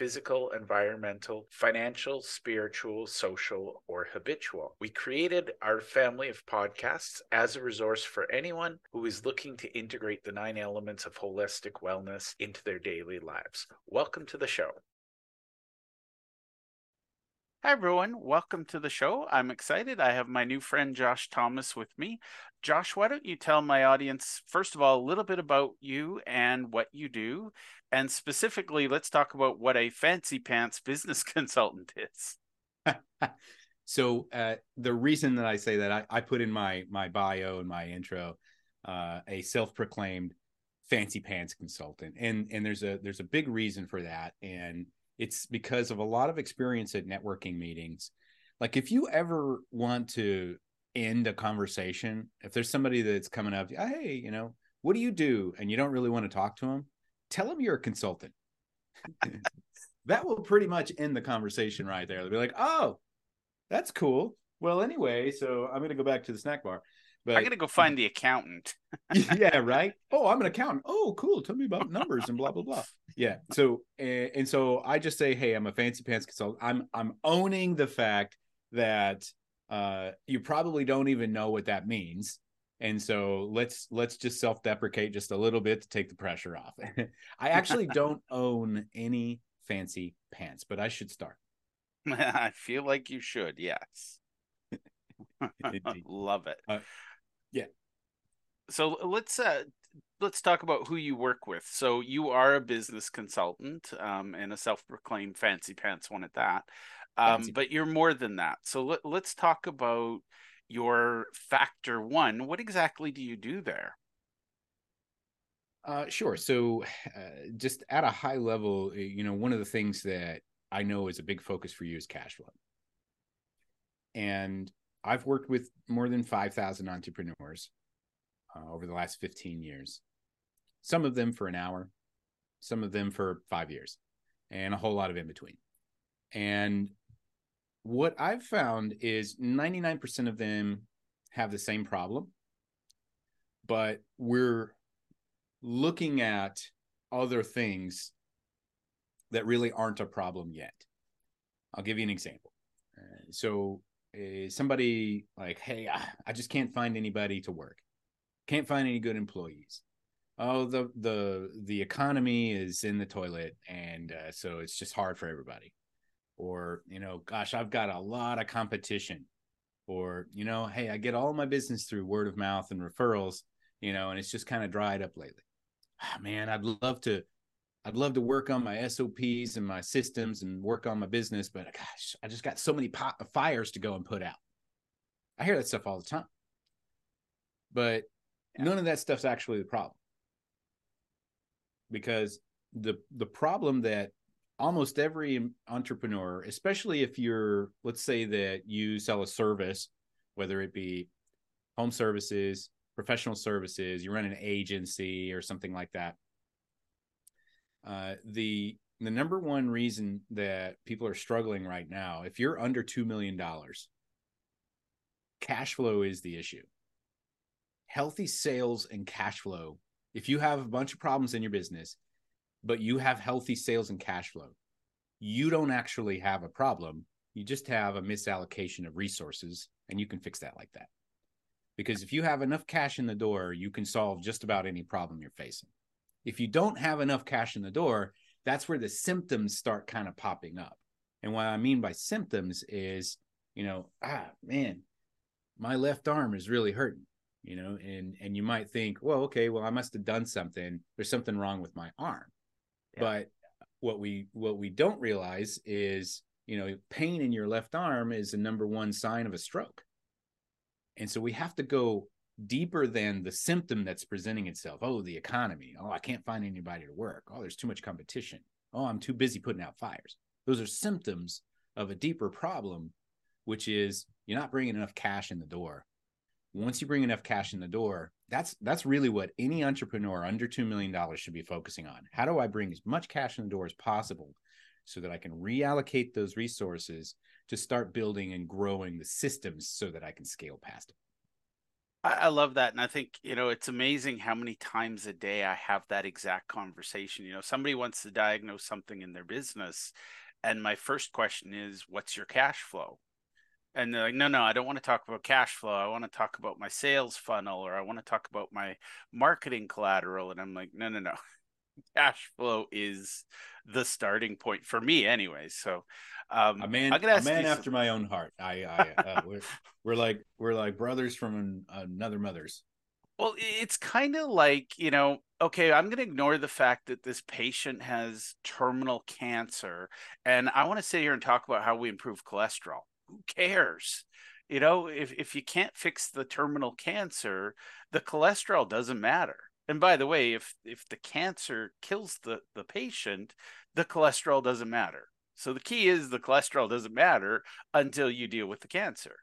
physical, environmental, financial, spiritual, social, or habitual. We created our family of podcasts as a resource for anyone who is looking to integrate the nine elements of holistic wellness into their daily lives. Welcome to the show. Hi, everyone. Welcome to the show. I'm excited. I have my new friend Josh Thomas with me. Josh, why don't you tell my audience, first of all, a little bit about you and what you do? And specifically, let's talk about what a fancy pants business consultant is. so, uh, the reason that I say that, I, I, put in my, my bio and my intro uh, a self proclaimed fancy pants consultant. And, and there's a there's a big reason for that. And it's because of a lot of experience at networking meetings. Like if you ever want to end a conversation, if there's somebody that's coming up, ah, hey, you know, what do you do? And you don't really want to talk to them, tell them you're a consultant. that will pretty much end the conversation right there. They'll be like, oh, that's cool. Well, anyway, so I'm going to go back to the snack bar. But I got to go find the accountant. yeah, right. Oh, I'm an accountant. Oh, cool. Tell me about numbers and blah blah blah. Yeah. So and, and so I just say, hey, I'm a fancy pants consultant. I'm I'm owning the fact that uh, you probably don't even know what that means. And so let's let's just self-deprecate just a little bit to take the pressure off. I actually don't own any fancy pants, but I should start. I feel like you should. Yes. Love it. Uh, yeah. So let's uh let's talk about who you work with. So you are a business consultant um, and a self-proclaimed fancy pants one at that. Um, but you're more than that. So let, let's talk about your factor one. What exactly do you do there? Uh, sure. So, uh, just at a high level, you know, one of the things that I know is a big focus for you is cash flow. And I've worked with more than 5,000 entrepreneurs uh, over the last 15 years, some of them for an hour, some of them for five years, and a whole lot of in between. And what I've found is 99% of them have the same problem, but we're looking at other things that really aren't a problem yet. I'll give you an example. Uh, so uh, somebody like, hey, I, I just can't find anybody to work, can't find any good employees. Oh, the the the economy is in the toilet, and uh, so it's just hard for everybody. Or you know, gosh, I've got a lot of competition. Or you know, hey, I get all my business through word of mouth and referrals, you know, and it's just kind of dried up lately. Oh, man, I'd love to I'd love to work on my SOPs and my systems and work on my business, but gosh, I just got so many pot- fires to go and put out. I hear that stuff all the time. But yeah. none of that stuff's actually the problem. Because the the problem that almost every entrepreneur, especially if you're let's say that you sell a service, whether it be home services, professional services, you run an agency or something like that uh, the the number one reason that people are struggling right now, if you're under two million dollars, cash flow is the issue. Healthy sales and cash flow. If you have a bunch of problems in your business, but you have healthy sales and cash flow, you don't actually have a problem. You just have a misallocation of resources, and you can fix that like that. Because if you have enough cash in the door, you can solve just about any problem you're facing. If you don't have enough cash in the door, that's where the symptoms start kind of popping up. And what I mean by symptoms is, you know, ah, man, my left arm is really hurting, you know, and and you might think, well, okay, well, I must have done something. There's something wrong with my arm. Yeah. But what we what we don't realize is, you know, pain in your left arm is the number one sign of a stroke. And so we have to go deeper than the symptom that's presenting itself. Oh, the economy. Oh, I can't find anybody to work. Oh, there's too much competition. Oh, I'm too busy putting out fires. Those are symptoms of a deeper problem, which is you're not bringing enough cash in the door. Once you bring enough cash in the door, that's that's really what any entrepreneur under 2 million dollars should be focusing on. How do I bring as much cash in the door as possible so that I can reallocate those resources to start building and growing the systems so that I can scale past it? I, I love that. And I think, you know, it's amazing how many times a day I have that exact conversation. You know, somebody wants to diagnose something in their business. And my first question is, what's your cash flow? And they're like, no, no, I don't want to talk about cash flow. I want to talk about my sales funnel or I want to talk about my marketing collateral. And I'm like, no, no, no. Cash flow is the starting point for me, anyway. So um, a man, a man after some... my own heart. I, I uh, we're, we're like we're like brothers from an, another mother's. Well, it's kind of like you know, okay, I'm going to ignore the fact that this patient has terminal cancer, and I want to sit here and talk about how we improve cholesterol. Who cares? You know, if if you can't fix the terminal cancer, the cholesterol doesn't matter. And by the way, if if the cancer kills the the patient, the cholesterol doesn't matter. So the key is the cholesterol doesn't matter until you deal with the cancer.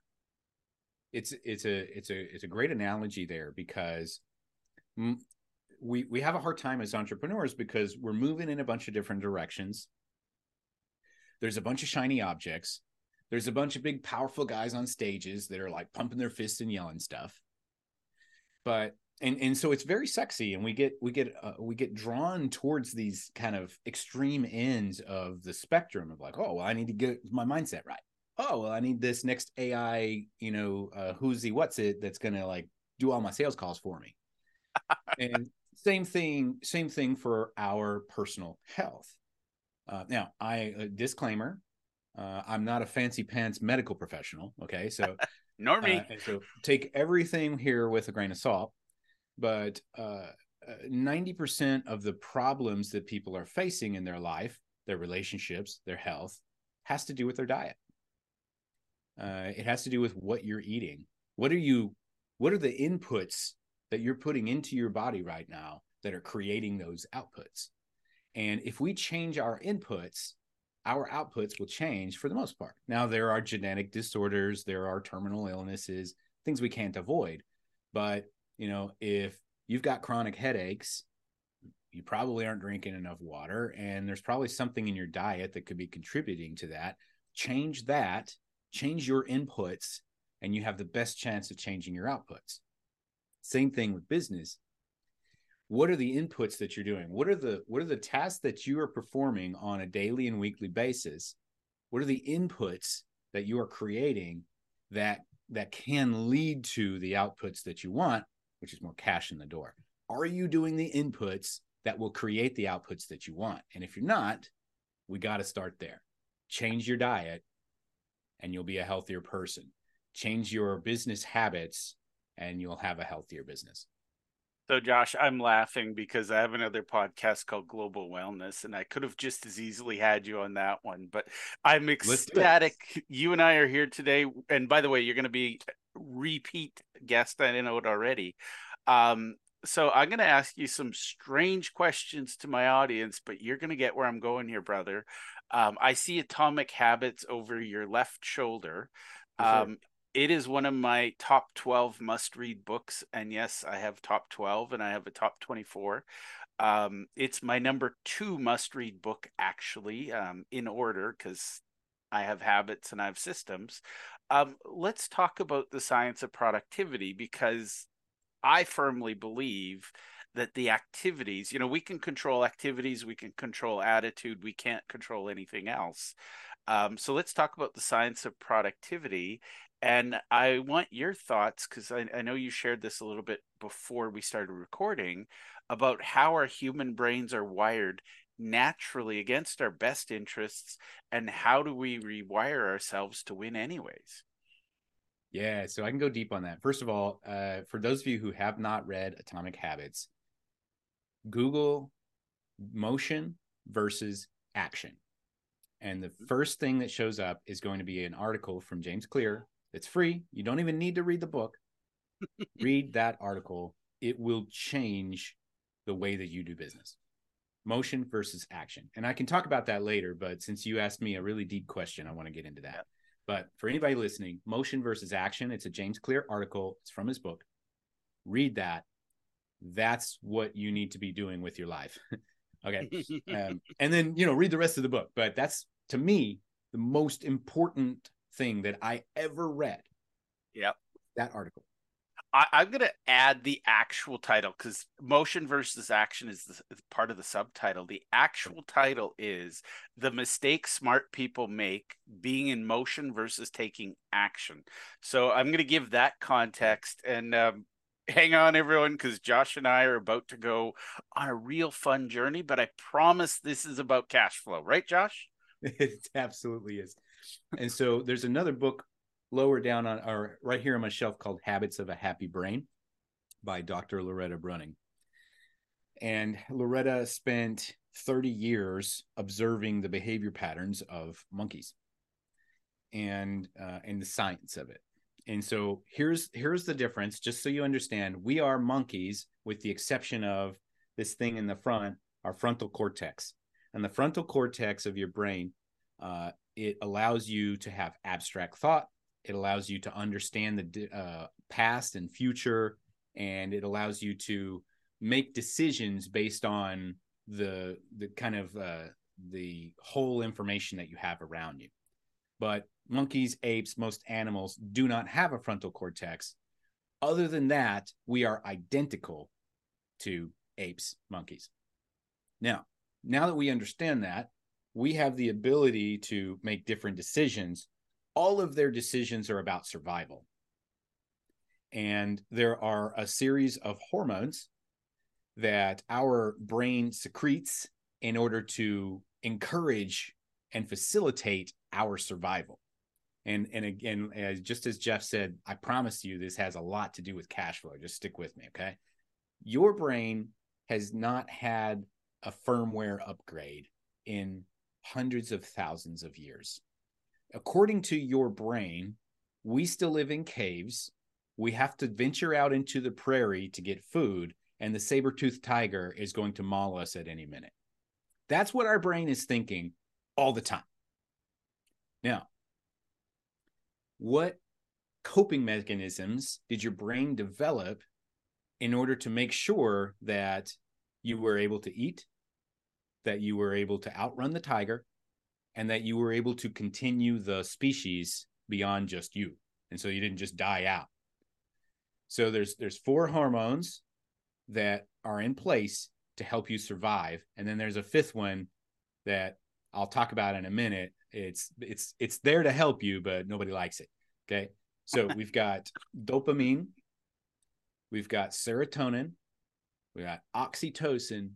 It's it's a it's a it's a great analogy there because we we have a hard time as entrepreneurs because we're moving in a bunch of different directions. There's a bunch of shiny objects. There's a bunch of big powerful guys on stages that are like pumping their fists and yelling stuff. But and and so it's very sexy and we get we get uh, we get drawn towards these kind of extreme ends of the spectrum of like oh well i need to get my mindset right. Oh well i need this next ai you know uh, who's he what's it that's gonna like do all my sales calls for me. And same thing same thing for our personal health. Uh, now i uh, disclaimer uh, i'm not a fancy pants medical professional okay? So nor me. uh, so take everything here with a grain of salt but uh, 90% uh, of the problems that people are facing in their life, their relationships, their health, has to do with their diet. Uh, it has to do with what you're eating. What are you? What are the inputs that you're putting into your body right now that are creating those outputs? And if we change our inputs, our outputs will change for the most part. Now, there are genetic disorders, there are terminal illnesses, things we can't avoid. But you know, if you've got chronic headaches, you probably aren't drinking enough water, and there's probably something in your diet that could be contributing to that. Change that, change your inputs, and you have the best chance of changing your outputs. Same thing with business. What are the inputs that you're doing? What are the what are the tasks that you are performing on a daily and weekly basis? What are the inputs that you are creating that that can lead to the outputs that you want which is more cash in the door. Are you doing the inputs that will create the outputs that you want? And if you're not, we got to start there. Change your diet and you'll be a healthier person. Change your business habits and you'll have a healthier business. So, Josh, I'm laughing because I have another podcast called Global Wellness, and I could have just as easily had you on that one. But I'm ecstatic. You and I are here today. And by the way, you're going to be repeat guest. I know it already. Um, so I'm going to ask you some strange questions to my audience, but you're going to get where I'm going here, brother. Um, I see Atomic Habits over your left shoulder. Um, it is one of my top 12 must read books. And yes, I have top 12 and I have a top 24. Um, it's my number two must read book, actually, um, in order, because I have habits and I have systems. Um, let's talk about the science of productivity because I firmly believe that the activities, you know, we can control activities, we can control attitude, we can't control anything else. Um, so let's talk about the science of productivity. And I want your thoughts because I, I know you shared this a little bit before we started recording about how our human brains are wired naturally against our best interests and how do we rewire ourselves to win anyways? Yeah so i can go deep on that. First of all uh, for those of you who have not read atomic habits google motion versus action. And the first thing that shows up is going to be an article from james clear it's free you don't even need to read the book read that article. It will change the way that you do business. Motion versus action. And I can talk about that later, but since you asked me a really deep question, I want to get into that. Yeah. But for anybody listening, motion versus action, it's a James Clear article. It's from his book. Read that. That's what you need to be doing with your life. okay. um, and then, you know, read the rest of the book. But that's to me the most important thing that I ever read. Yep. That article. I, am going to add the actual title because motion versus action is, the, is part of the subtitle. The actual title is The Mistake Smart People Make Being in Motion versus Taking Action. So I'm going to give that context and um, hang on, everyone, because Josh and I are about to go on a real fun journey. But I promise this is about cash flow, right, Josh? It absolutely is. And so there's another book lower down on or right here on my shelf called Habits of a Happy Brain by Dr. Loretta Breuning. And Loretta spent 30 years observing the behavior patterns of monkeys and uh, and the science of it. And so here's here's the difference just so you understand we are monkeys with the exception of this thing in the front our frontal cortex. And the frontal cortex of your brain uh, it allows you to have abstract thought it allows you to understand the uh, past and future, and it allows you to make decisions based on the the kind of uh, the whole information that you have around you. But monkeys, apes, most animals do not have a frontal cortex. Other than that, we are identical to apes, monkeys. Now, now that we understand that, we have the ability to make different decisions all of their decisions are about survival. And there are a series of hormones that our brain secretes in order to encourage and facilitate our survival. And and again, as just as Jeff said, I promise you this has a lot to do with cash flow. Just stick with me, okay? Your brain has not had a firmware upgrade in hundreds of thousands of years according to your brain, we still live in caves. We have to venture out into the prairie to get food, and the saber toothed tiger is going to maul us at any minute. That's what our brain is thinking all the time. Now, what coping mechanisms did your brain develop in order to make sure that you were able to eat, that you were able to outrun the tiger, and that you were able to continue the species beyond just you. And so you didn't just die out. So there's there's four hormones that are in place to help you survive. And then there's a fifth one that I'll talk about in a minute. It's it's it's there to help you but nobody likes it. Okay. So we've got dopamine we've got serotonin we got oxytocin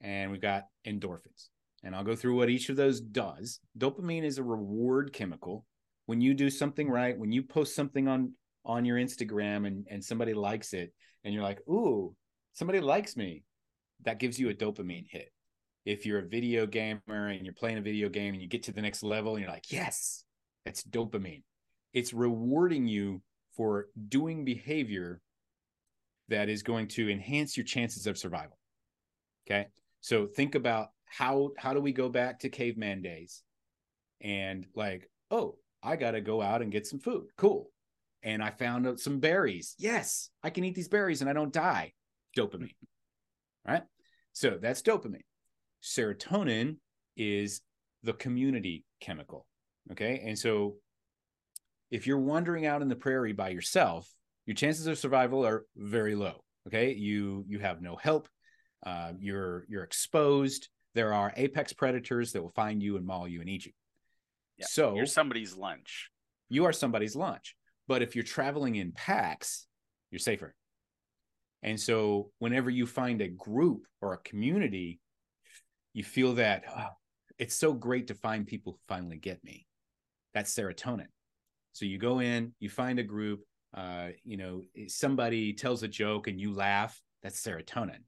and we've got endorphins and I'll go through what each of those does. Dopamine is a reward chemical. When you do something right, when you post something on on your Instagram and and somebody likes it and you're like, "Ooh, somebody likes me." That gives you a dopamine hit. If you're a video gamer and you're playing a video game and you get to the next level and you're like, "Yes." That's dopamine. It's rewarding you for doing behavior that is going to enhance your chances of survival. Okay? So think about how how do we go back to caveman days? And like oh i gotta go out and get some food. Cool. And i found some berries. Yes i can eat these berries and i don't die. Dopamine right? So that's dopamine. Serotonin is the community chemical okay? And so if you're wandering out in the prairie by yourself your chances of survival are very low okay? You you have no help uh, you're you're exposed there are apex predators that will find you and maul you and eat you. Yeah, so you're somebody's lunch. You are somebody's lunch. But if you're traveling in packs, you're safer. And so whenever you find a group or a community, you feel that oh, it's so great to find people who finally get me. That's serotonin. So you go in, you find a group, uh, you know, somebody tells a joke and you laugh. That's serotonin,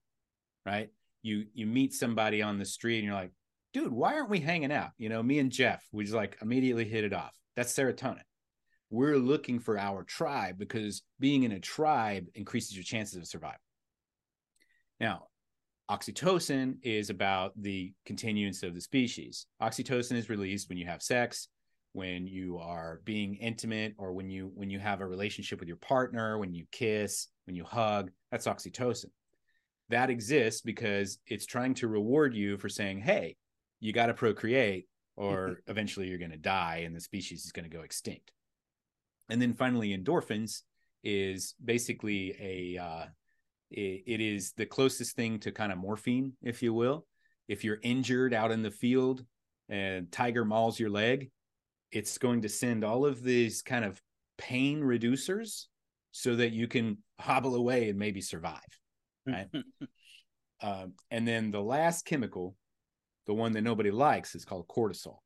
right? you you meet somebody on the street and you're like, dude, why aren't we hanging out? You know, me and Jeff, we just like immediately hit it off. That's serotonin. we're looking for our tribe because being in a tribe increases your chances of survival. Now, oxytocin is about the continuance of the species. Oxytocin is released when you have sex, when you are being intimate or when you when you have a relationship with your partner, when you kiss, when you hug, that's oxytocin. That exists because it's trying to reward you for saying, "Hey, you got to procreate or eventually you're going to die and the species is going to go extinct." And then finally, endorphins is basically a uh, it, it is the closest thing to kind of morphine, if you will. If you're injured out in the field and tiger mauls your leg, it's going to send all of these kind of pain reducers so that you can hobble away and maybe survive. Right. um, and then the last chemical, the one that nobody likes, is called cortisol.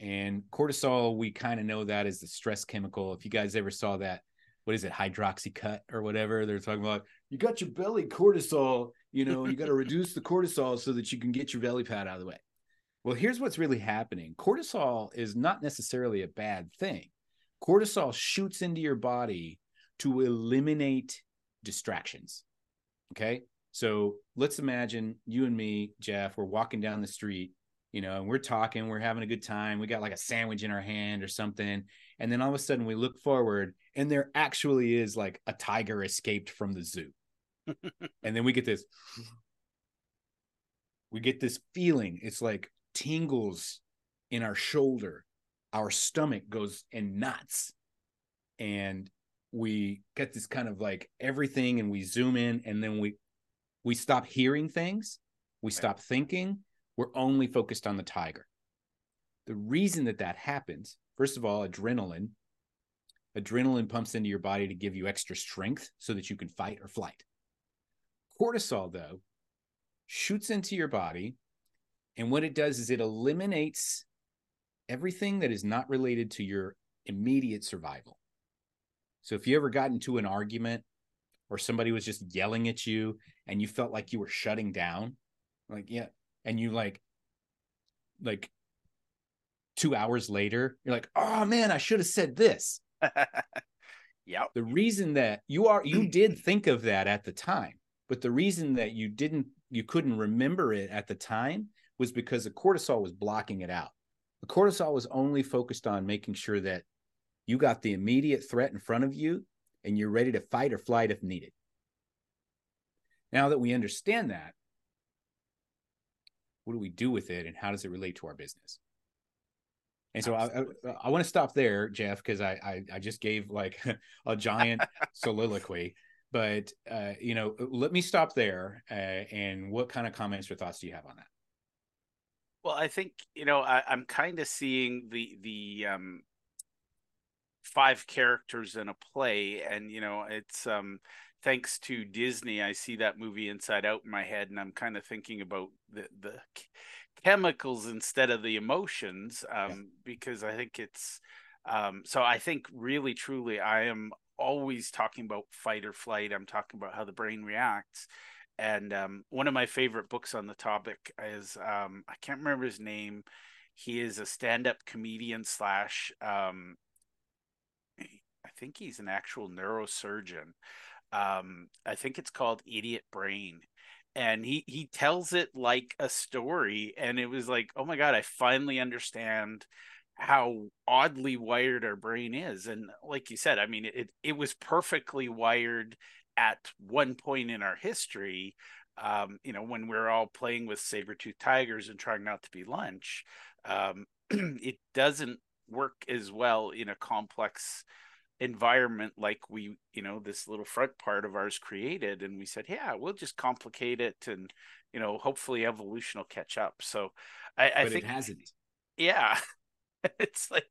And cortisol, we kind of know that is the stress chemical. If you guys ever saw that, what is it, hydroxycut or whatever, they're talking about, you got your belly cortisol, you know, you got to reduce the cortisol so that you can get your belly pad out of the way. Well, here's what's really happening cortisol is not necessarily a bad thing. Cortisol shoots into your body to eliminate distractions. Okay. So let's imagine you and me, Jeff, we're walking down the street you know, and we're talking, we're having a good time. We got like a sandwich in our hand or something. And then all of a sudden we look forward and there actually is like a tiger escaped from the zoo. and then we get this, we get this feeling. It's like tingles in our shoulder. Our stomach goes in knots. And we get this kind of like everything and we zoom in and then we we stop hearing things we stop thinking we're only focused on the tiger. The reason that that happens, first of all, adrenaline. Adrenaline pumps into your body to give you extra strength so that you can fight or flight. Cortisol, though, shoots into your body. And what it does is it eliminates everything that is not related to your immediate survival. So if you ever got into an argument or somebody was just yelling at you and you felt like you were shutting down, like, yeah, and you like like two hours later you're like oh man i should have said this. Yeah the reason that you are you did think of that at the time but the reason that you didn't you couldn't remember it at the time was because the cortisol was blocking it out. The cortisol was only focused on making sure that you got the immediate threat in front of you and you're ready to fight or flight if needed now that we understand that what do we do with it and how does it relate to our business and so Absolutely. I, I, I want to stop there, Jeff, because I, I, I just gave like a giant soliloquy. But uh, you know, let me stop there. Uh, and what kind of comments or thoughts do you have on that? Well, I think you know I, I'm kind of seeing the the um, five characters in a play, and you know it's um, thanks to Disney, I see that movie Inside Out in my head, and I'm kind of thinking about the the chemicals instead of the emotions, um, yeah. because I think it's um, so. I think really, truly, I am always talking about fight or flight. I'm talking about how the brain reacts. And um, one of my favorite books on the topic is um, I can't remember his name. He is a stand-up comedian slash um, I think he's an actual neurosurgeon um, I think it's called Idiot Brain. And he he tells it like a story, and it was like, oh my god, I finally understand how oddly wired our brain is. And like you said, I mean, it it was perfectly wired at one point in our history. Um, you know, when we we're all playing with saber-tooth tigers and trying not to be lunch, um, it doesn't work as well in a complex environment like we you know this little front part of ours created and we said yeah we'll just complicate it and you know hopefully evolution will catch up. So i, I think it hasn't. Yeah. It's like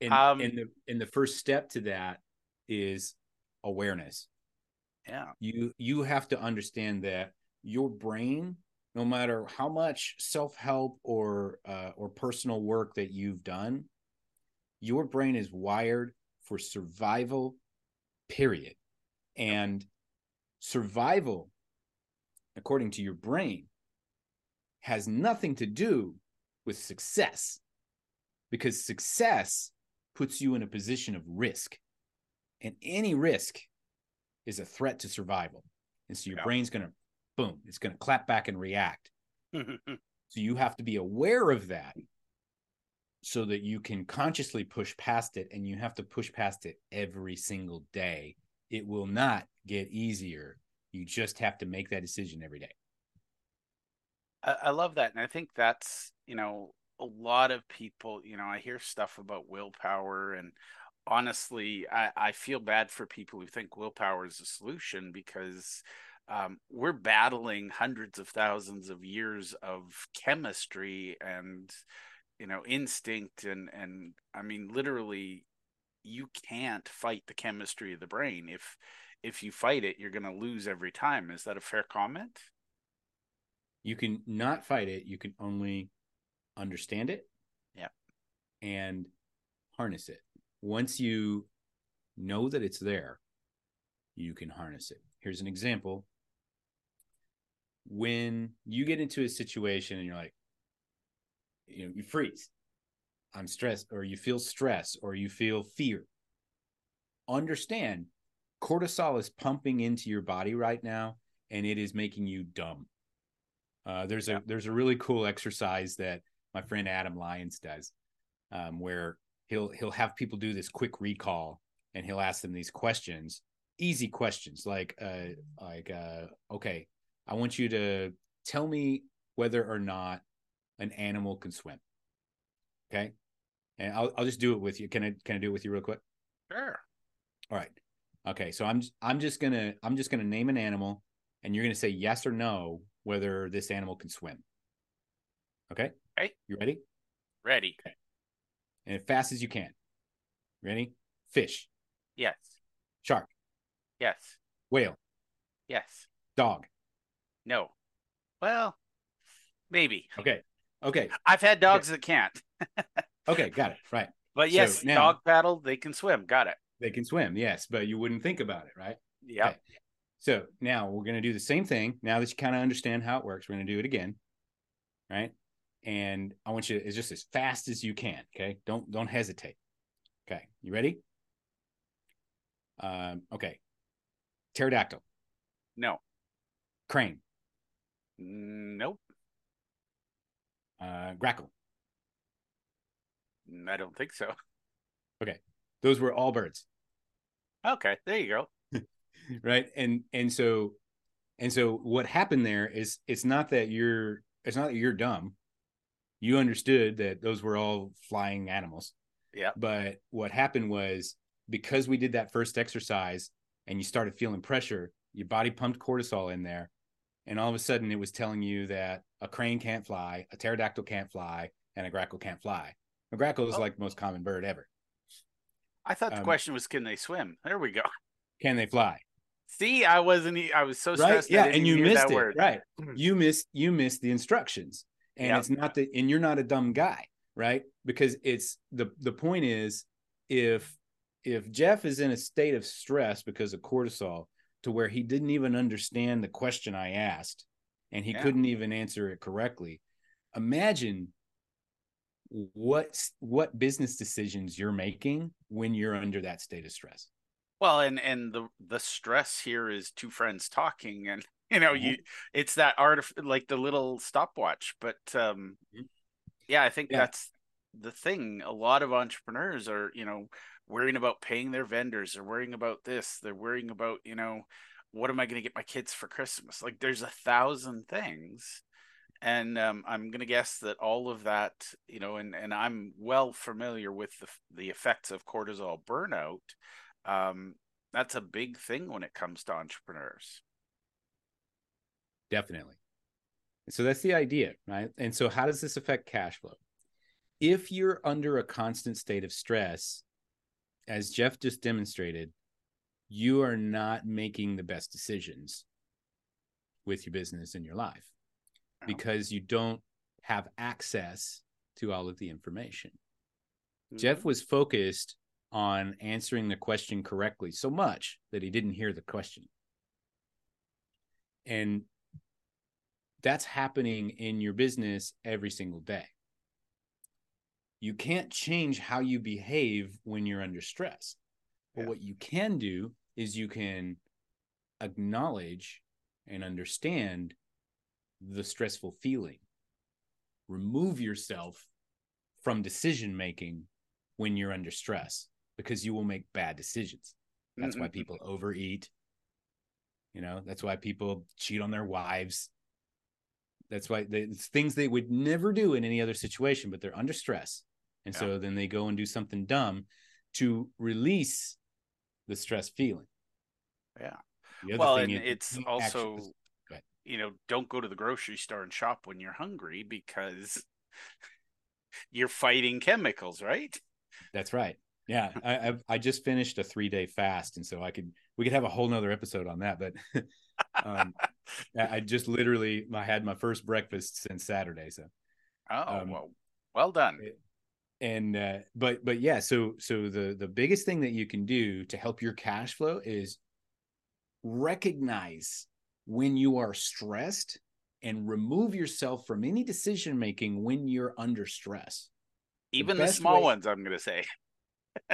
and, um and the and the first step to that is awareness. Yeah. You you have to understand that your brain no matter how much self-help or uh, or personal work that you've done your brain is wired for survival, period. And survival, according to your brain, has nothing to do with success because success puts you in a position of risk. And any risk is a threat to survival. And so your yeah. brain's going to, boom, it's going to clap back and react. so you have to be aware of that so that you can consciously push past it. And you have to push past it every single day. It will not get easier. You just have to make that decision every day. I, I love that. And I think that's, you know, a lot of people, you know, I hear stuff about willpower and honestly, I, I feel bad for people who think willpower is a solution because um, we're battling hundreds of thousands of years of chemistry and you know instinct and and I mean literally you can't fight the chemistry of the brain. If if you fight it you're going to lose every time. Is that a fair comment? You can not fight it. You can only understand it yeah. and harness it. Once you know that it's there, you can harness it. Here's an example. When you get into a situation and you're like, you know, you freeze, I'm stressed, or you feel stress, or you feel fear, understand cortisol is pumping into your body right now and it is making you dumb. Uh, there's a there's a really cool exercise that my friend Adam Lyons does, um, where he'll he'll have people do this quick recall and he'll ask them these questions easy questions like uh like uh okay i want you to tell me whether or not an animal can swim okay and i'll, I'll just do it with you can i can i do it with you real quick sure all right okay so i'm i'm just gonna i'm just gonna name an animal and you're gonna say yes or no whether this animal can swim okay hey you ready ready okay and as fast as you can. Ready? Fish. Yes. Shark. Yes. Whale. Yes. Dog. No. Well, maybe. Okay. Okay. I've had dogs okay. that can't. okay, got it. Right. But yes, so now, dog paddle, they can swim. Got it. They can swim, yes, but you wouldn't think about it, right? Yeah. Okay. So now we're going to do the same thing. Now that you kind of understand how it works, we're going to do it again. Right and I want you to, it's just as fast as you can. Okay. Don't, don't hesitate. Okay. You ready? Um, okay. Pterodactyl. No. Crane. Nope. Uh, grackle. I don't think so. Okay. Those were all birds. Okay. There you go. right. And, and so, and so what happened there is it's not that you're, it's not that you're dumb you understood that those were all flying animals. Yeah. But what happened was because we did that first exercise and you started feeling pressure, your body pumped cortisol in there. And all of a sudden it was telling you that a crane can't fly, a pterodactyl can't fly, and a grackle can't fly. A grackle is oh. like the most common bird ever. I thought the um, question was can they swim? There we go. Can they fly? See, I wasn't I was so stressed. Right? Yeah, and you missed it. Word. Right. you missed you missed the instructions and it's not that and you're not a dumb guy right because it's the the point is if if jeff is in a state of stress because of cortisol to where he didn't even understand the question i asked and he yeah. couldn't even answer it correctly imagine what what business decisions you're making when you're under that state of stress well and and the the stress here is two friends talking and you know you it's that art of like the little stopwatch but um mm-hmm. yeah i think yeah. that's the thing a lot of entrepreneurs are you know worrying about paying their vendors they're worrying about this they're worrying about you know what am i going to get my kids for christmas like there's a thousand things and um, i'm going to guess that all of that you know and and i'm well familiar with the the effects of cortisol burnout um that's a big thing when it comes to entrepreneurs Definitely. So that's the idea, right? And so how does this affect cash flow? If you're under a constant state of stress, as Jeff just demonstrated, you are not making the best decisions with your business and your life because you don't have access to all of the information. Mm-hmm. Jeff was focused on answering the question correctly so much that he didn't hear the question. And that's happening in your business every single day. You can't change how you behave when you're under stress. But Yeah. what you can do is you can acknowledge and understand the stressful feeling. Remove yourself from decision making when you're under stress because you will make bad decisions. That's why Mhm. people overeat. You know, that's why people cheat on their wives. That's why they, it's things they would never do in any other situation, but they're under stress. And so then they go and do something dumb to release the stress feeling. Yeah. Well, and it's also, actually- Go ahead. you know, don't go to the grocery store and shop when you're hungry because you're fighting chemicals, right? That's right. Yeah, I I've, I just finished a three day fast, and so I could we could have a whole nother episode on that. But um, I I just literally I had my first breakfast since Saturday. So Oh, Um, well, well done. And uh, but but yeah, so so the the biggest thing that you can do to help your cash flow is recognize when you are stressed and remove yourself from any decision making when you're under stress. Even the best small way- ones, I'm going to say.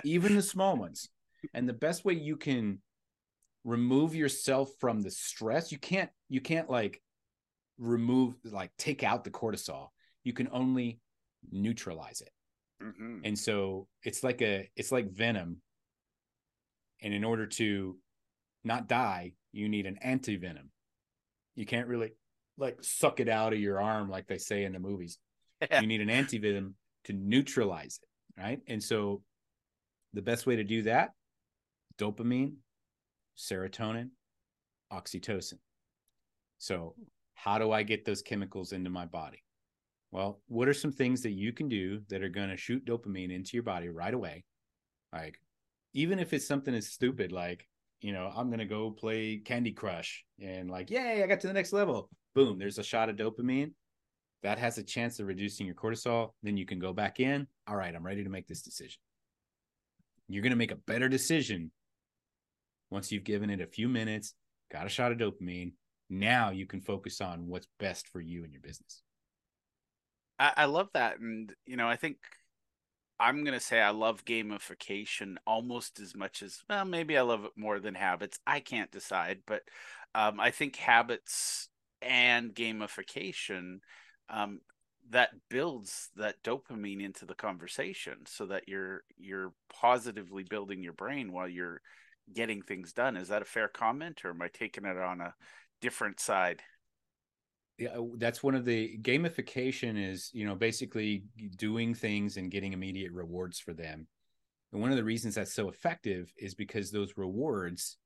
even the small ones. And the best way you can remove yourself from the stress, you can't you can't like remove like take out the cortisol. You can only neutralize it. Mhm. And so it's like a it's like venom. And in order to not die, you need an anti-venom. You can't really like suck it out of your arm like they say in the movies. You need an anti-venom to neutralize it, right? And so the best way to do that, dopamine, serotonin, oxytocin. So, how do I get those chemicals into my body? Well, what are some things that you can do that are going to shoot dopamine into your body right away? Like, even if it's something as stupid like, you know, I'm going to go play Candy Crush and, like, yay, I got to the next level. Boom, there's a shot of dopamine. That has a chance of reducing your cortisol. Then you can go back in. All right, I'm ready to make this decision. You're going to make a better decision once you've given it a few minutes, got a shot of dopamine. Now you can focus on what's best for you and your business. I, I love that. And, you know, I think I'm going to say I love gamification almost as much as, well, maybe I love it more than habits. I can't decide. But um, I think habits and gamification um, that builds that dopamine into the conversation so that you're you're positively building your brain while you're getting things done is that a fair comment or am i taking it on a different side Yeah, uh, that's one of the gamification is, you know, basically doing things and getting immediate rewards for them. And one of the reasons that's so effective is because those rewards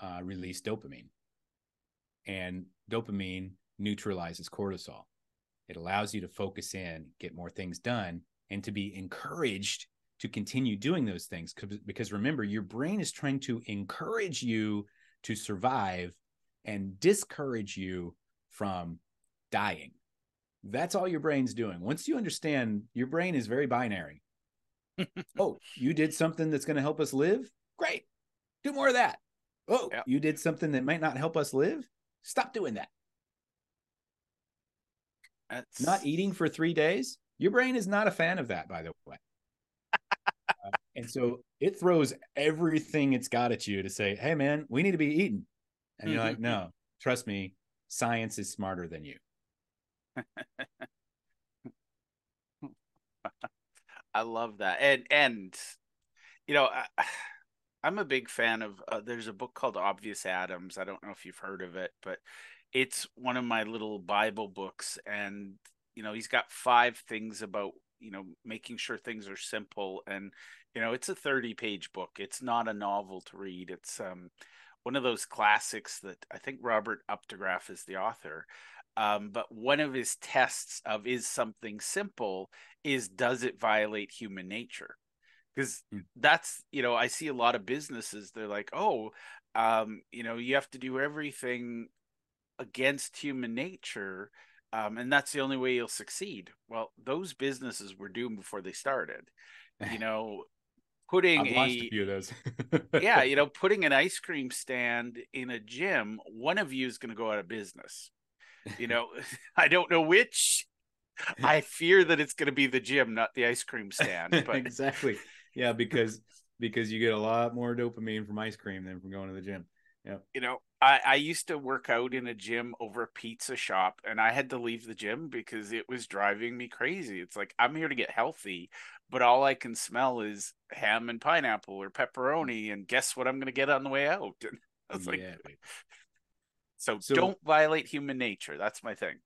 uh, release dopamine. And dopamine neutralizes cortisol. It allows you to focus in, get more things done, and to be encouraged to continue doing those things Because remember, your brain is trying to encourage you to survive and discourage you from dying. That's all your brain's doing. Once you understand, your brain is very binary. oh, you did something that's going to help us live? Great. Do more of that. Oh, Yep. you did something that might not help us live? Stop doing that. that's Not eating for three days? Your brain is not a fan of that, by the way. Uh, and so it throws everything it's got at you to say, hey, man, we need to be eating. And you're like, no, trust me, science is smarter than you. I love that. And and you know, I, I'm a big fan of uh, there's a book called Obvious Adams. I don't know if you've heard of it, but it's one of my little Bible books and you know, he's got five things about, you know, making sure things are simple and you know, it's a 30-page book. It's not a novel to read. It's um one of those classics that I think Robert Updegraff is the author. Um, but one of his tests of is something simple is does it violate human nature because Mm. that's you know i see a lot of businesses they're like oh um you know you have to do everything against human nature um and that's the only way you'll succeed well those businesses were doomed before they started you know putting I've a a few of those. yeah you know putting an ice cream stand in a gym one of you is going to go out of business you know i don't know which I fear that it's going to be the gym, not the ice cream stand. But exactly, yeah, because because you get a lot more dopamine from ice cream than from going to the gym. Yeah. You know, I, I used to work out in a gym over a pizza shop and I had to leave the gym because it was driving me crazy. It's like I'm here to get healthy, but all I can smell is ham and pineapple or pepperoni. Mm. And guess what I'm gonna get on the way out? And I was like so, so don't violate human nature. That's my thing.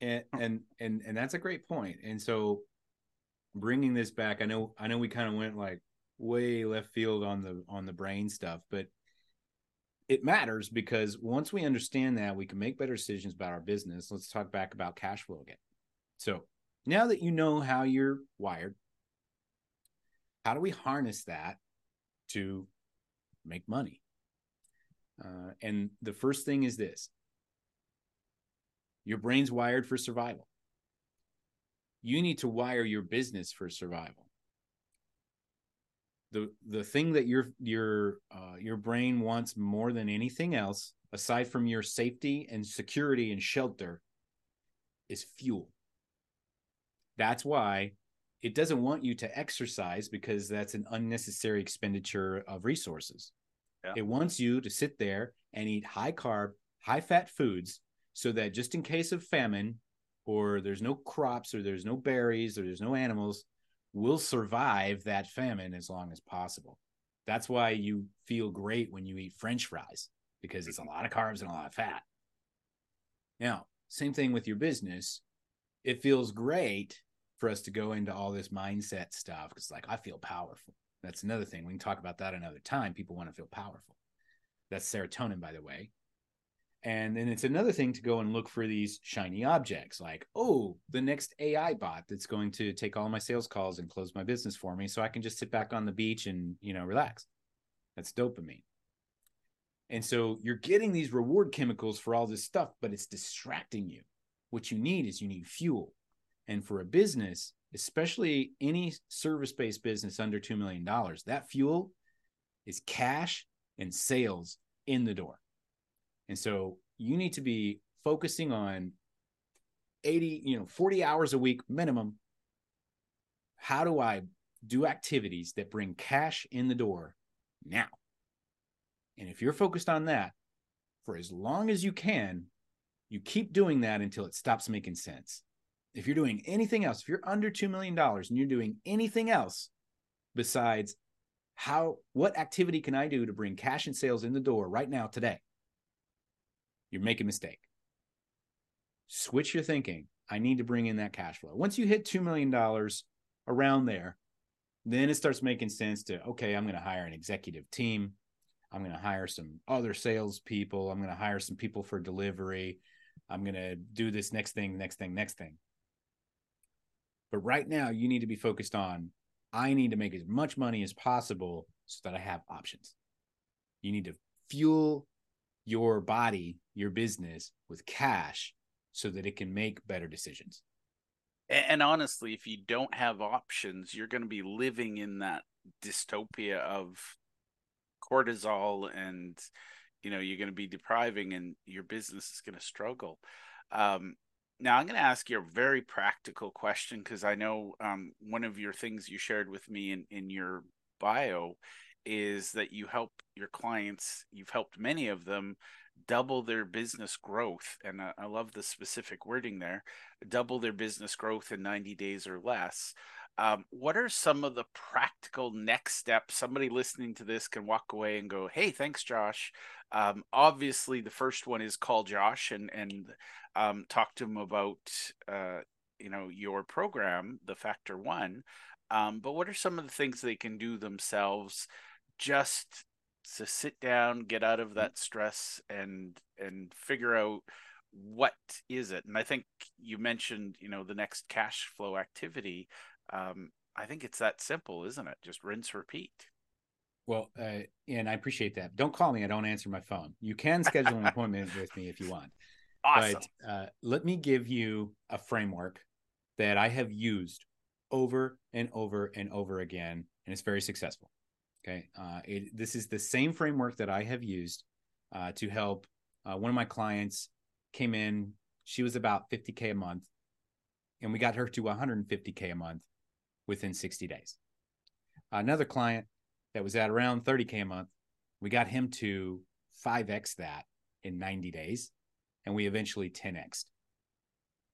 And hmm. and and and that's a great point. And so bringing this back, I know I know we kind of went like way left field on the on the brain stuff, but it matters because once we understand that, we can make better decisions about our business. Let's talk back about cash flow again. So now that you know how you're wired, how do we harness that to make money? Uh, and the first thing is this your brain's wired for survival. You need to wire your business for survival the the thing that your your uh, your brain wants more than anything else aside from your safety and security and shelter is fuel that's why it doesn't want you to exercise because that's an unnecessary expenditure of resources yeah. it wants you to sit there and eat high carb high fat foods so that just in case of famine or there's no crops or there's no berries or there's no animals will survive that famine as long as possible. That's why you feel great when you eat french fries because it's a lot of carbs and a lot of fat. Now, same thing with your business. It feels great for us to go into all this mindset stuff because, like, I feel powerful. That's another thing. We can talk about that another time. People want to feel powerful. That's serotonin, by the way. And then it's another thing to go and look for these shiny objects like, oh, the next AI bot that's going to take all my sales calls and close my business for me so I can just sit back on the beach and, you know, relax. That's dopamine. And so you're getting these reward chemicals for all this stuff, but it's distracting you. What you need is you need fuel. And for a business, especially any service based business under $2 million, that fuel is cash and sales in the door. And so you need to be focusing on 80, you know, 40 hours a week minimum. How do I do activities that bring cash in the door now? And if you're focused on that for as long as you can, you keep doing that until it stops making sense. If you're doing anything else, if you're under $2 million and you're doing anything else besides how, what activity can I do to bring cash and sales in the door right now, today? You're making a mistake. Switch your thinking. I need to bring in that cash flow. Once you hit $2 million around there, then it starts making sense to, okay, I'm going to hire an executive team. I'm going to hire some other salespeople. I'm going to hire some people for delivery. I'm going to do this next thing, next thing, next thing. But right now, you need to be focused on I need to make as much money as possible so that I have options. You need to fuel your body, your business with cash so that it can make better decisions. And honestly, if you don't have options, you're going to be living in that dystopia of cortisol and you know you're going to be depriving and your business is going to struggle um, now i'm going to ask you a very practical question because i know um, one of your things you shared with me in, in your bio is that you help your clients, you've helped many of them double their business growth. And I, I love the specific wording there double their business growth in 90 days or less. Um, what are some of the practical next steps? Somebody listening to this can walk away and go, "Hey, thanks, Josh." Um, obviously, the first one is call Josh and and um, talk to him about uh, you know your program, the Factor One. Um, but what are some of the things they can do themselves just to sit down, get out of that stress, and and figure out what is it. And I think you mentioned, you know, the next cash flow activity. Um, I think it's that simple, isn't it? Just rinse, repeat. Well, uh, and I appreciate that. Don't call me. I don't answer my phone. You can schedule an appointment with me if you want. Awesome. But uh, let me give you a framework that I have used over and over and over again, and it's very successful. Okay. Uh, it, this is the same framework that I have used uh, to help uh, one of my clients came in. She was about 50K a month. and we got her to 150K a month within 60 days. Another client that was at around 30K a month, we got him to 5X that in 90 days, and we eventually 10Xed.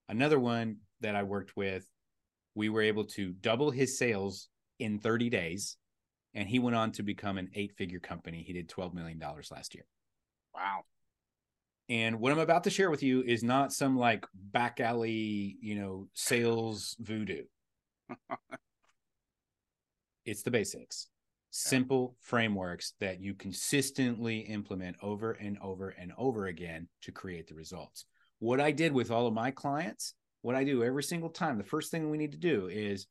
Another one that I worked with, we were able to double his sales in 30 days, and he went on to become an eight figure company. He did $12 million last year. Wow. And what I'm about to share with you is not some like back alley, you know, sales voodoo. it's the basics. Simple frameworks that you consistently implement over and over and over again to create the results. What I did with all of my clients, what I do every single time, the first thing we need to do is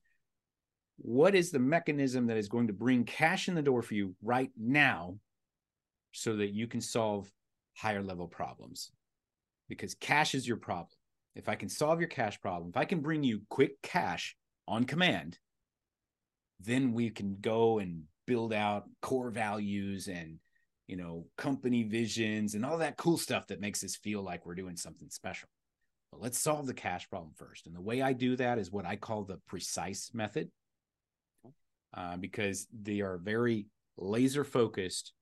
what is the mechanism that is going to bring cash in the door for you right now so that you can solve higher level problems because cash is your problem. If I can solve your cash problem, if I can bring you quick cash on command, then we can go and build out core values and you know company visions and all that cool stuff that makes us feel like we're doing something special. But let's solve the cash problem first. And the way I do that is what I call the precise method, uh, because they are very laser focused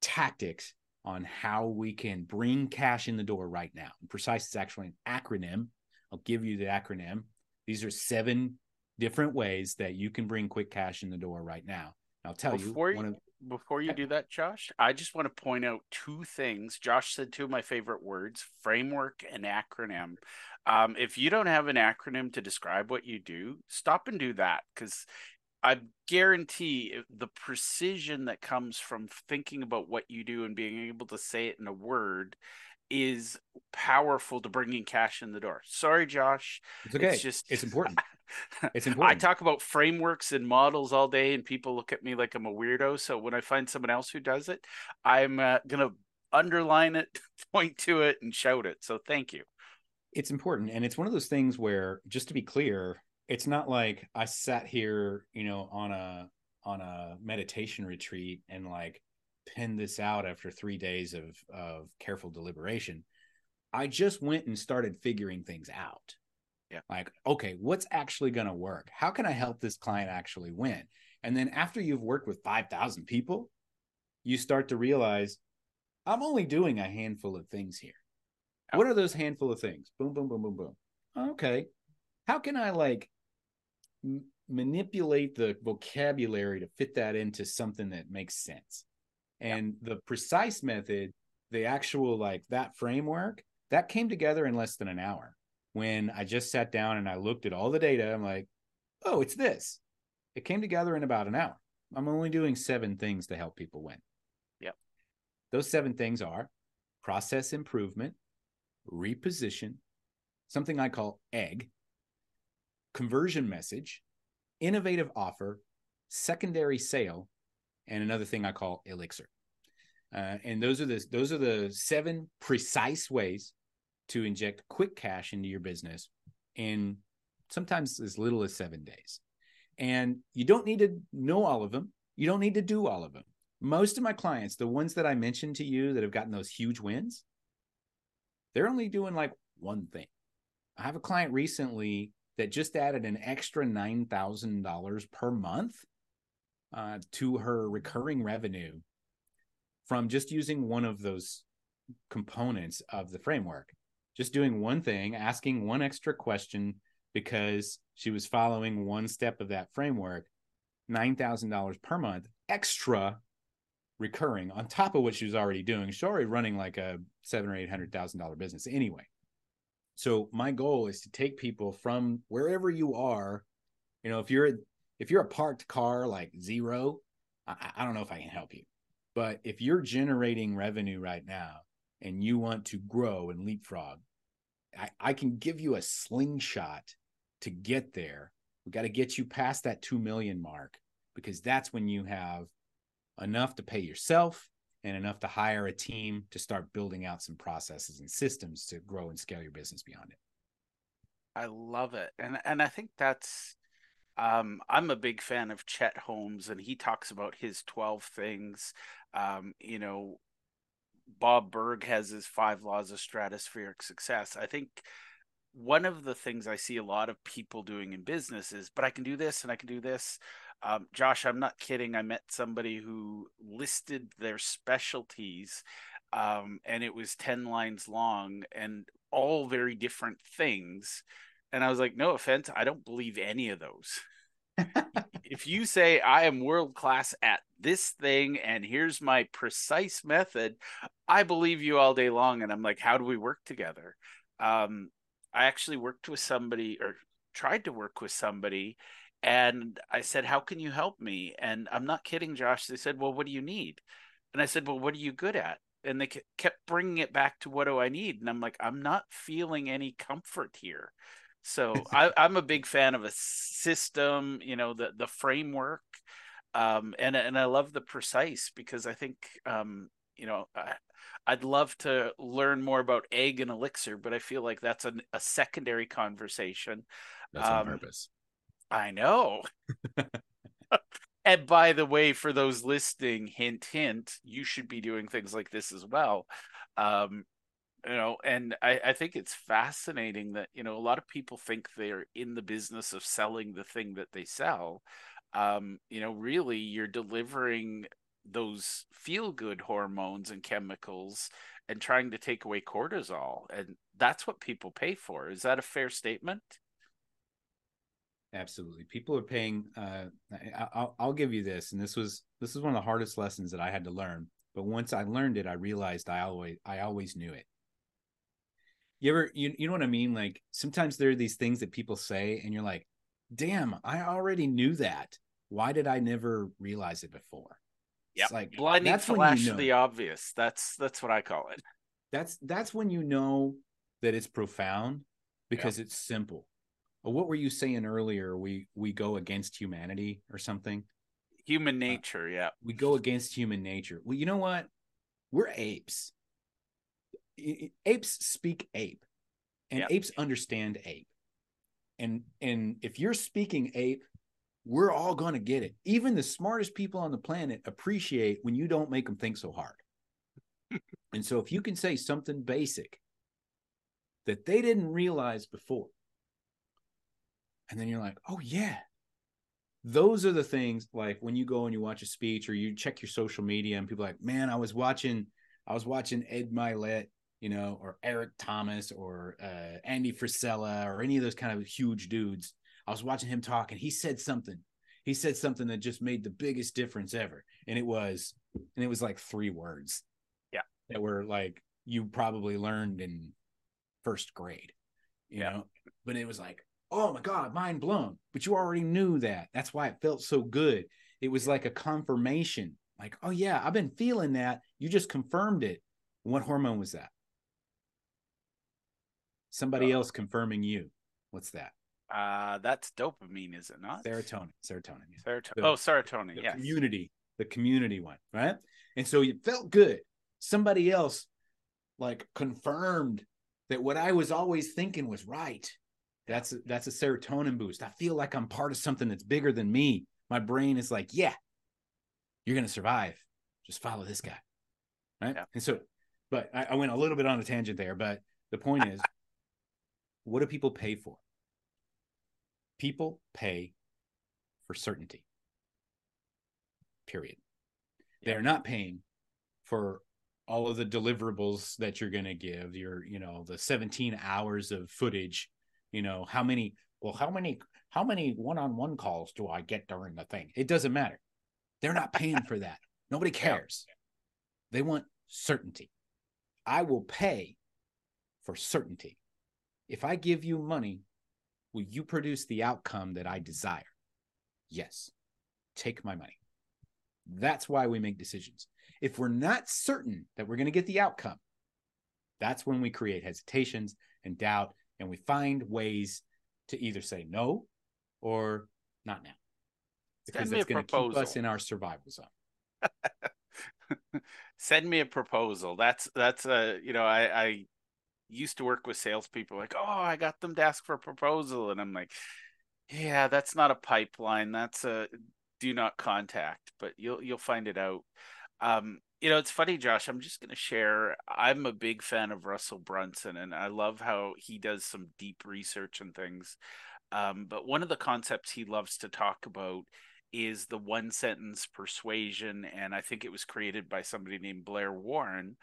tactics on how we can bring cash in the door right now. And Precise is actually an acronym. I'll give you the acronym. These are seven different ways that you can bring quick cash in the door right now. I'll tell before you, you of, before you do that, Josh, I just want to point out two things. Josh said two of my favorite words: framework and acronym. Um, if you don't have an acronym to describe what you do, stop and do that because I guarantee the precision that comes from thinking about what you do and being able to say it in a word is powerful to bringing cash in the door. Sorry, Josh. It's okay. It's just it's important. It's important. I talk about frameworks and models all day, and people look at me like I'm a weirdo. So when I find someone else who does it, I'm uh, gonna underline it, point to it, and shout it. So thank you. It's important, and it's one of those things where, just to be clear, it's not like I sat here, you know, on a on a meditation retreat and like pinned this out after three days of of careful deliberation. I just went and started figuring things out. Yeah. Like, okay, what's actually going to work? How can I help this client actually win? And then after you've worked with 5,000 people, you start to realize I'm only doing a handful of things here. What are those handful of things? Boom, boom, boom, boom, boom. Okay. How can I like manipulate the vocabulary to fit that into something that makes sense. And yeah. the precise method, the actual like that framework, that came together in less than an hour. When I just sat down and I looked at all the data, I'm like, oh, it's this. It came together in about an hour. I'm only doing seven things to help people win. Yep. Those seven things are process improvement, reposition, something I call egg, conversion message, innovative offer, secondary sale, and another thing I call elixir. Uh, and those are the those are the seven precise ways to inject quick cash into your business in sometimes as little as seven days. And you don't need to know all of them. You don't need to do all of them. Most of my clients, the ones that I mentioned to you that have gotten those huge wins, they're only doing like one thing. I have a client recently that just added an extra $9,000 per month uh, to her recurring revenue from just using one of those components of the framework. Just doing one thing, asking one extra question because she was following one step of that framework, $9,000 per month extra recurring on top of what she was already doing. She's already running like a seven or eight hundred thousand dollar business anyway. So my goal is to take people from wherever you are. You know, if you're if you're a parked car like zero, I, I don't know if I can help you. But if you're generating revenue right now and you want to grow and leapfrog, I, I can give you a slingshot to get there. We got to get you past that 2 million mark because that's when you have enough to pay yourself and enough to hire a team to start building out some processes and systems to grow and scale your business beyond it. I love it. And and I think that's um, I'm a big fan of Chet Holmes and he talks about his 12 things. Um, you know, Bob Burg has his five laws of stratospheric success. I think one of the things I see a lot of people doing in business is, but I can do this and I can do this. Um, Josh, I'm not kidding. I met somebody who listed their specialties um, and it was 10 lines long and all very different things. And I was like, no offense, I don't believe any of those. if you say I am world class at this thing and here's my precise method, I believe you all day long. And I'm like, how do we work together? Um, I actually worked with somebody or tried to work with somebody and I said, How can you help me? And I'm not kidding, Josh. They said, Well, what do you need? And I said, Well, what are you good at? And they kept bringing it back to what do I need? And I'm like, I'm not feeling any comfort here. So I, am a big fan of a system, you know, the the framework, um, and and I love the precise because I think, um, you know, I, I'd love to learn more about egg and elixir, but I feel like that's a, a secondary conversation. That's on um, purpose. I know. and by the way, for those listening, hint, hint, you should be doing things like this as well. Um, you know, and I, I think it's fascinating that, you know, a lot of people think they're in the business of selling the thing that they sell. Um, you know, really, you're delivering those feel good hormones and chemicals and trying to take away cortisol. And that's what people pay for. Is that a fair statement? Absolutely. People are paying. Uh, I, will I'll give you this, and this was this is one of the hardest lessons that I had to learn. But once I learned it, I realized I always I always knew it. You ever you you know what I mean? Like sometimes there are these things that people say, and you're like, "Damn, I already knew that. Why did I never realize it before?" Yeah, like blinding flash you know. the obvious. That's that's what I call it. That's that's when you know that it's profound because yep. it's simple what were you saying earlier? We we go against humanity or something. Human uh, nature, uh, yeah. We go against human nature. Well, you know what? We're apes. Apes speak ape, and yep. apes understand ape. And and if you're speaking ape, we're all going to get it. Even the smartest people on the planet appreciate when you don't make them think so hard. and so if you can say something basic that they didn't realize before, and then you're like oh yeah. Those are the things like when you go and you watch a speech or you check your social media and people like man i was watching i was watching ed mylett you know or eric thomas or uh, andy frisella or any of those kind of huge dudes. I was watching him talk and he said something. He said something that just made the biggest difference ever. And it was and it was like three words yeah. that were like you probably learned in first grade you yeah. know? But it was like oh my god mind blown. But you already knew that. That's why it felt so good. It was like a confirmation. Like oh yeah i've been feeling that. You just confirmed it. What hormone was that? Somebody uh, else confirming you. What's that? Uh that's dopamine is it not? Serotonin serotonin serotonin the, oh serotonin yeah community the community one right? And so it felt good. Somebody else like confirmed that what i was always thinking was right that's a, that's a serotonin boost. I feel like I'm part of something that's bigger than me. My brain is like, yeah, you're gonna survive. Just follow this guy, right? Yeah. And so, but I, I went a little bit on a tangent there. But the point is, what do people pay for? People pay for certainty. Period. Yeah. They're not paying for all of the deliverables that you're going to give your you know the 17 hours of footage you know how many well how many how many one-on-one calls do i get during the thing? It doesn't matter. They're not paying for that. Nobody cares. They want certainty. I will pay for certainty. If i give you money will you produce the outcome that i desire? Yes. Take my money. That's why we make decisions. If we're not certain that we're going to get the outcome that's when we create hesitations and doubt and we find ways to either say no or not now. Because it's going to keep us in our survival zone. Send me a proposal. That's that's a you know i i used to work with salespeople like oh i got them to ask for a proposal and i'm like yeah that's not a pipeline. That's a do not contact but you'll you'll find it out. Um, you know, it's funny, Josh. I'm just going to share. I'm a big fan of Russell Brunson, and I love how he does some deep research and things. Um, but one of the concepts he loves to talk about is the one sentence persuasion, and I think it was created by somebody named Blair Warren.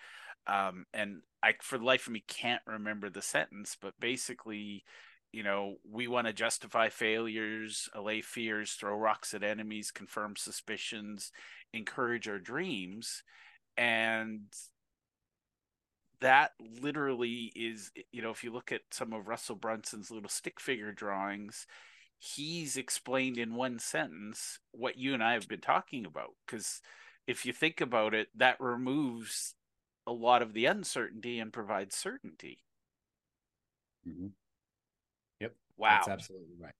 Um, and I, for the life of me, can't remember the sentence, but basically, you know, we want to justify failures, allay fears, throw rocks at enemies, confirm suspicions, encourage our dreams. And that literally is, you know, if you look at some of Russell Brunson's little stick figure drawings, he's explained in one sentence what you and I have been talking about. Because if you think about it, that removes a lot of the uncertainty and provides certainty. Mm-hmm. Yep. Wow. That's absolutely right.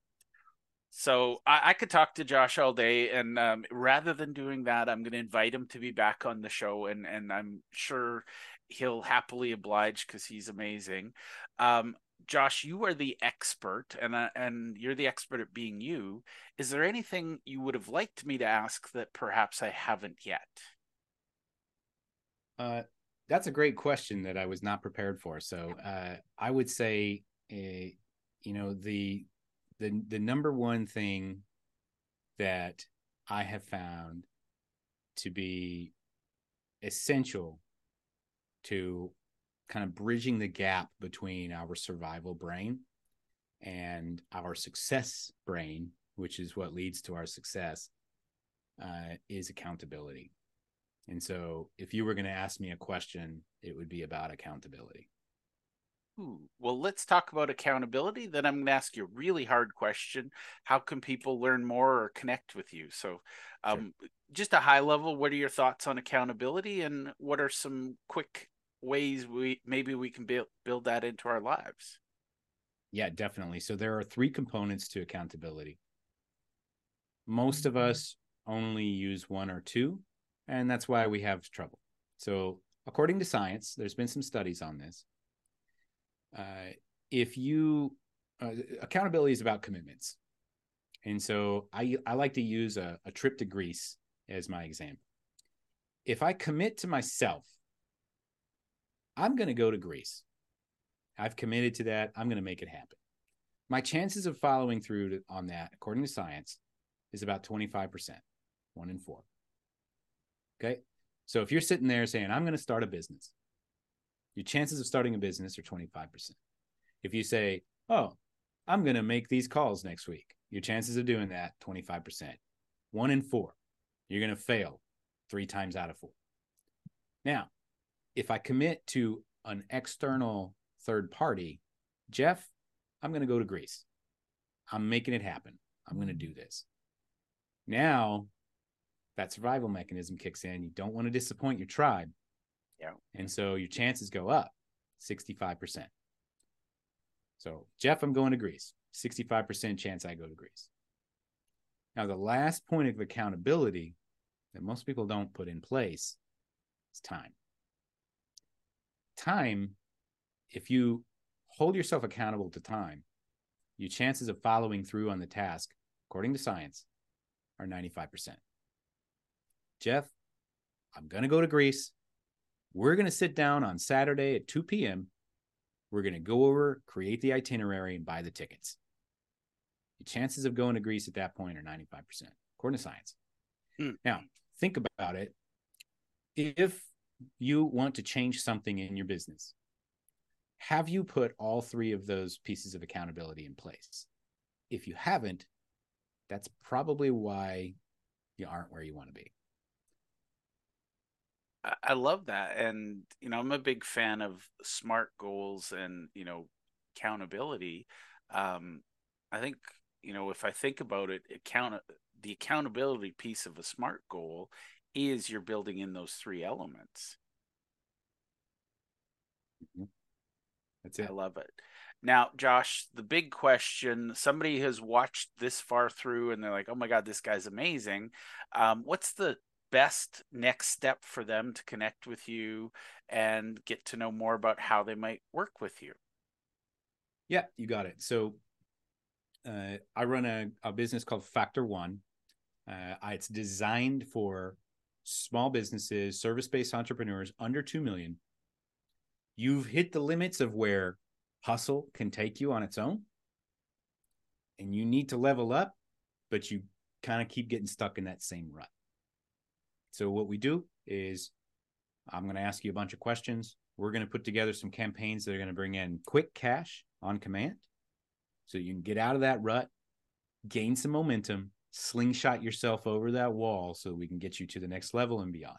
So I, I, could talk to Josh all day, and um, rather than doing that, I'm going to invite him to be back on the show, and and I'm sure he'll happily oblige because he's amazing. Um, Josh, you are the expert, and uh, and you're the expert at being you. Is there anything you would have liked me to ask that perhaps I haven't yet? Uh, that's a great question that I was not prepared for. So uh, I would say, uh, you know, the the the number one thing that I have found to be essential to kind of bridging the gap between our survival brain and our success brain, which is what leads to our success, uh, is accountability. And so, if you were going to ask me a question, it would be about accountability. Ooh, well, let's talk about accountability. Then I'm going to ask you a really hard question. How can people learn more or connect with you? So, um, sure. just a high level, what are your thoughts on accountability and what are some quick ways we maybe we can build build that into our lives? Yeah, definitely. So there are three components to accountability. Most of us only use one or two, and that's why we have trouble. So, according to science, there's been some studies on this uh, if you uh, accountability is about commitments. And so i i like to use a, a trip to greece as my example. If i commit to myself i'm going to go to greece. I've committed to that. I'm going to make it happen. My chances of following through to, on that according to science is about 25% one in four. Okay? So if you're sitting there saying i'm going to start a business your chances of starting a business are 25%. If you say, oh, I'm going to make these calls next week, your chances of doing that, 25%. One in four, you're going to fail three times out of four. Now, if I commit to an external third party, Jeff, I'm going to go to Greece. I'm making it happen. I'm going to do this. Now, that survival mechanism kicks in. You don't want to disappoint your tribe. Yeah. And so your chances go up 65%. So, Jeff, I'm going to Greece. 65% chance I go to Greece. Now, the last point of accountability that most people don't put in place is time. Time, if you hold yourself accountable to time, your chances of following through on the task, according to science, are 95%. Jeff, I'm going to go to Greece. We're going to sit down on Saturday at 2 p.m. We're going to go over, create the itinerary, and buy the tickets. The chances of going to Greece at that point are 95%, according to science. Hmm. Now, think about it. If you want to change something in your business, have you put all three of those pieces of accountability in place? If you haven't, that's probably why you aren't where you want to be. I love that. And, you know, I'm a big fan of smart goals and, you know, accountability. Um, I think, you know, if I think about it, account the accountability piece of a smart goal is you're building in those three elements. Mm-hmm. That's it. I love it. Now, Josh, the big question somebody has watched this far through and they're like, oh my God, this guy's amazing. Um, what's the best next step for them to connect with you and get to know more about how they might work with you? Yeah, you got it. So uh, I run a, a business called Factor One. Uh, it's designed for small businesses, service based entrepreneurs under 2 million. You've hit the limits of where hustle can take you on its own. And you need to level up, but you kind of keep getting stuck in that same rut. So, what we do is I'm going to ask you a bunch of questions. We're going to put together some campaigns that are going to bring in quick cash on command so you can get out of that rut, gain some momentum, slingshot yourself over that wall so we can get you to the next level and beyond.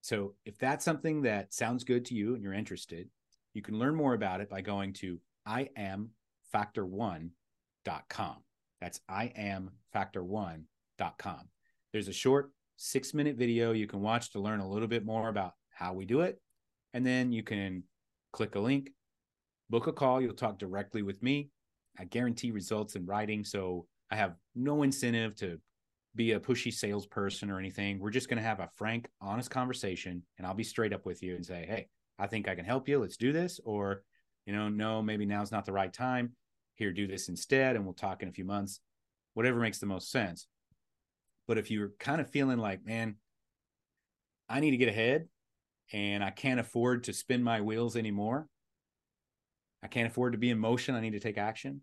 So, if that's something that sounds good to you and you're interested, you can learn more about it by going to iamfactor1.com. That's iamfactor1.com. There's a short six minute video you can watch to learn a little bit more about how we do it. And then you can click a link, book a call. You'll talk directly with me. I guarantee results in writing. So I have no incentive to be a pushy salesperson or anything. We're just going to have a frank, honest conversation, and I'll be straight up with you and say, hey, I think I can help you. Let's do this. Or, you know, no, maybe now's not the right time. Here, do this instead, and we'll talk in a few months. Whatever makes the most sense. But if you're kind of feeling like, man, I need to get ahead and I can't afford to spin my wheels anymore, I can't afford to be in motion. I need to take action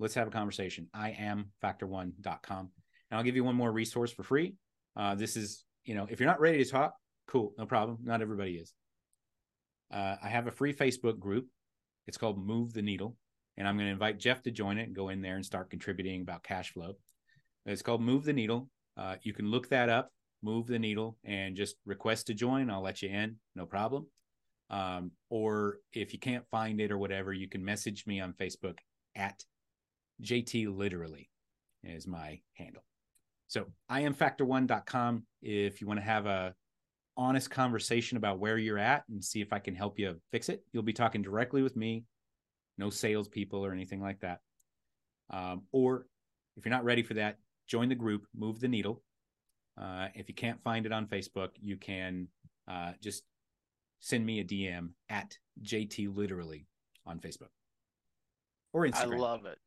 let's have a conversation. I am factor1.com. And I'll give you one more resource for free. Uh, this is, you know, if you're not ready to talk, cool, no problem. Not everybody is. Uh, I have a free Facebook group. It's called Move the Needle. And I'm going to invite Jeff to join it and go in there and start contributing about cash flow. It's called Move the Needle. Uh, you can look that up, Move the Needle, and just request to join. I'll let you in, no problem. Um, or if you can't find it or whatever, you can message me on Facebook at JT literally is my handle. So I am factor1.com if you want to have a honest conversation about where you're at and see if I can help you fix it. You'll be talking directly with me, no salespeople or anything like that. Um, or if you're not ready for that, join the group, Move the Needle. Uh, if you can't find it on Facebook, you can uh, just send me a DM at JT Literally on Facebook or Instagram. I love it.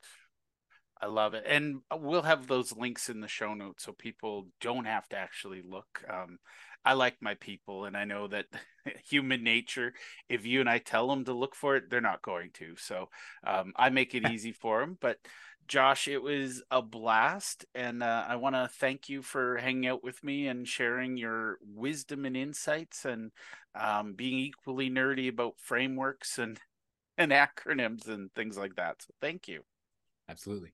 I love it. And we'll have those links in the show notes so people don't have to actually look. Um, I like my people, and I know that human nature, if you and I tell them to look for it, they're not going to. So um, I make it easy for them. But Josh, it was a blast. And uh, I want to thank you for hanging out with me and sharing your wisdom and insights and um, being equally nerdy about frameworks and, and acronyms and things like that. So thank you. Absolutely.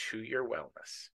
to your wellness.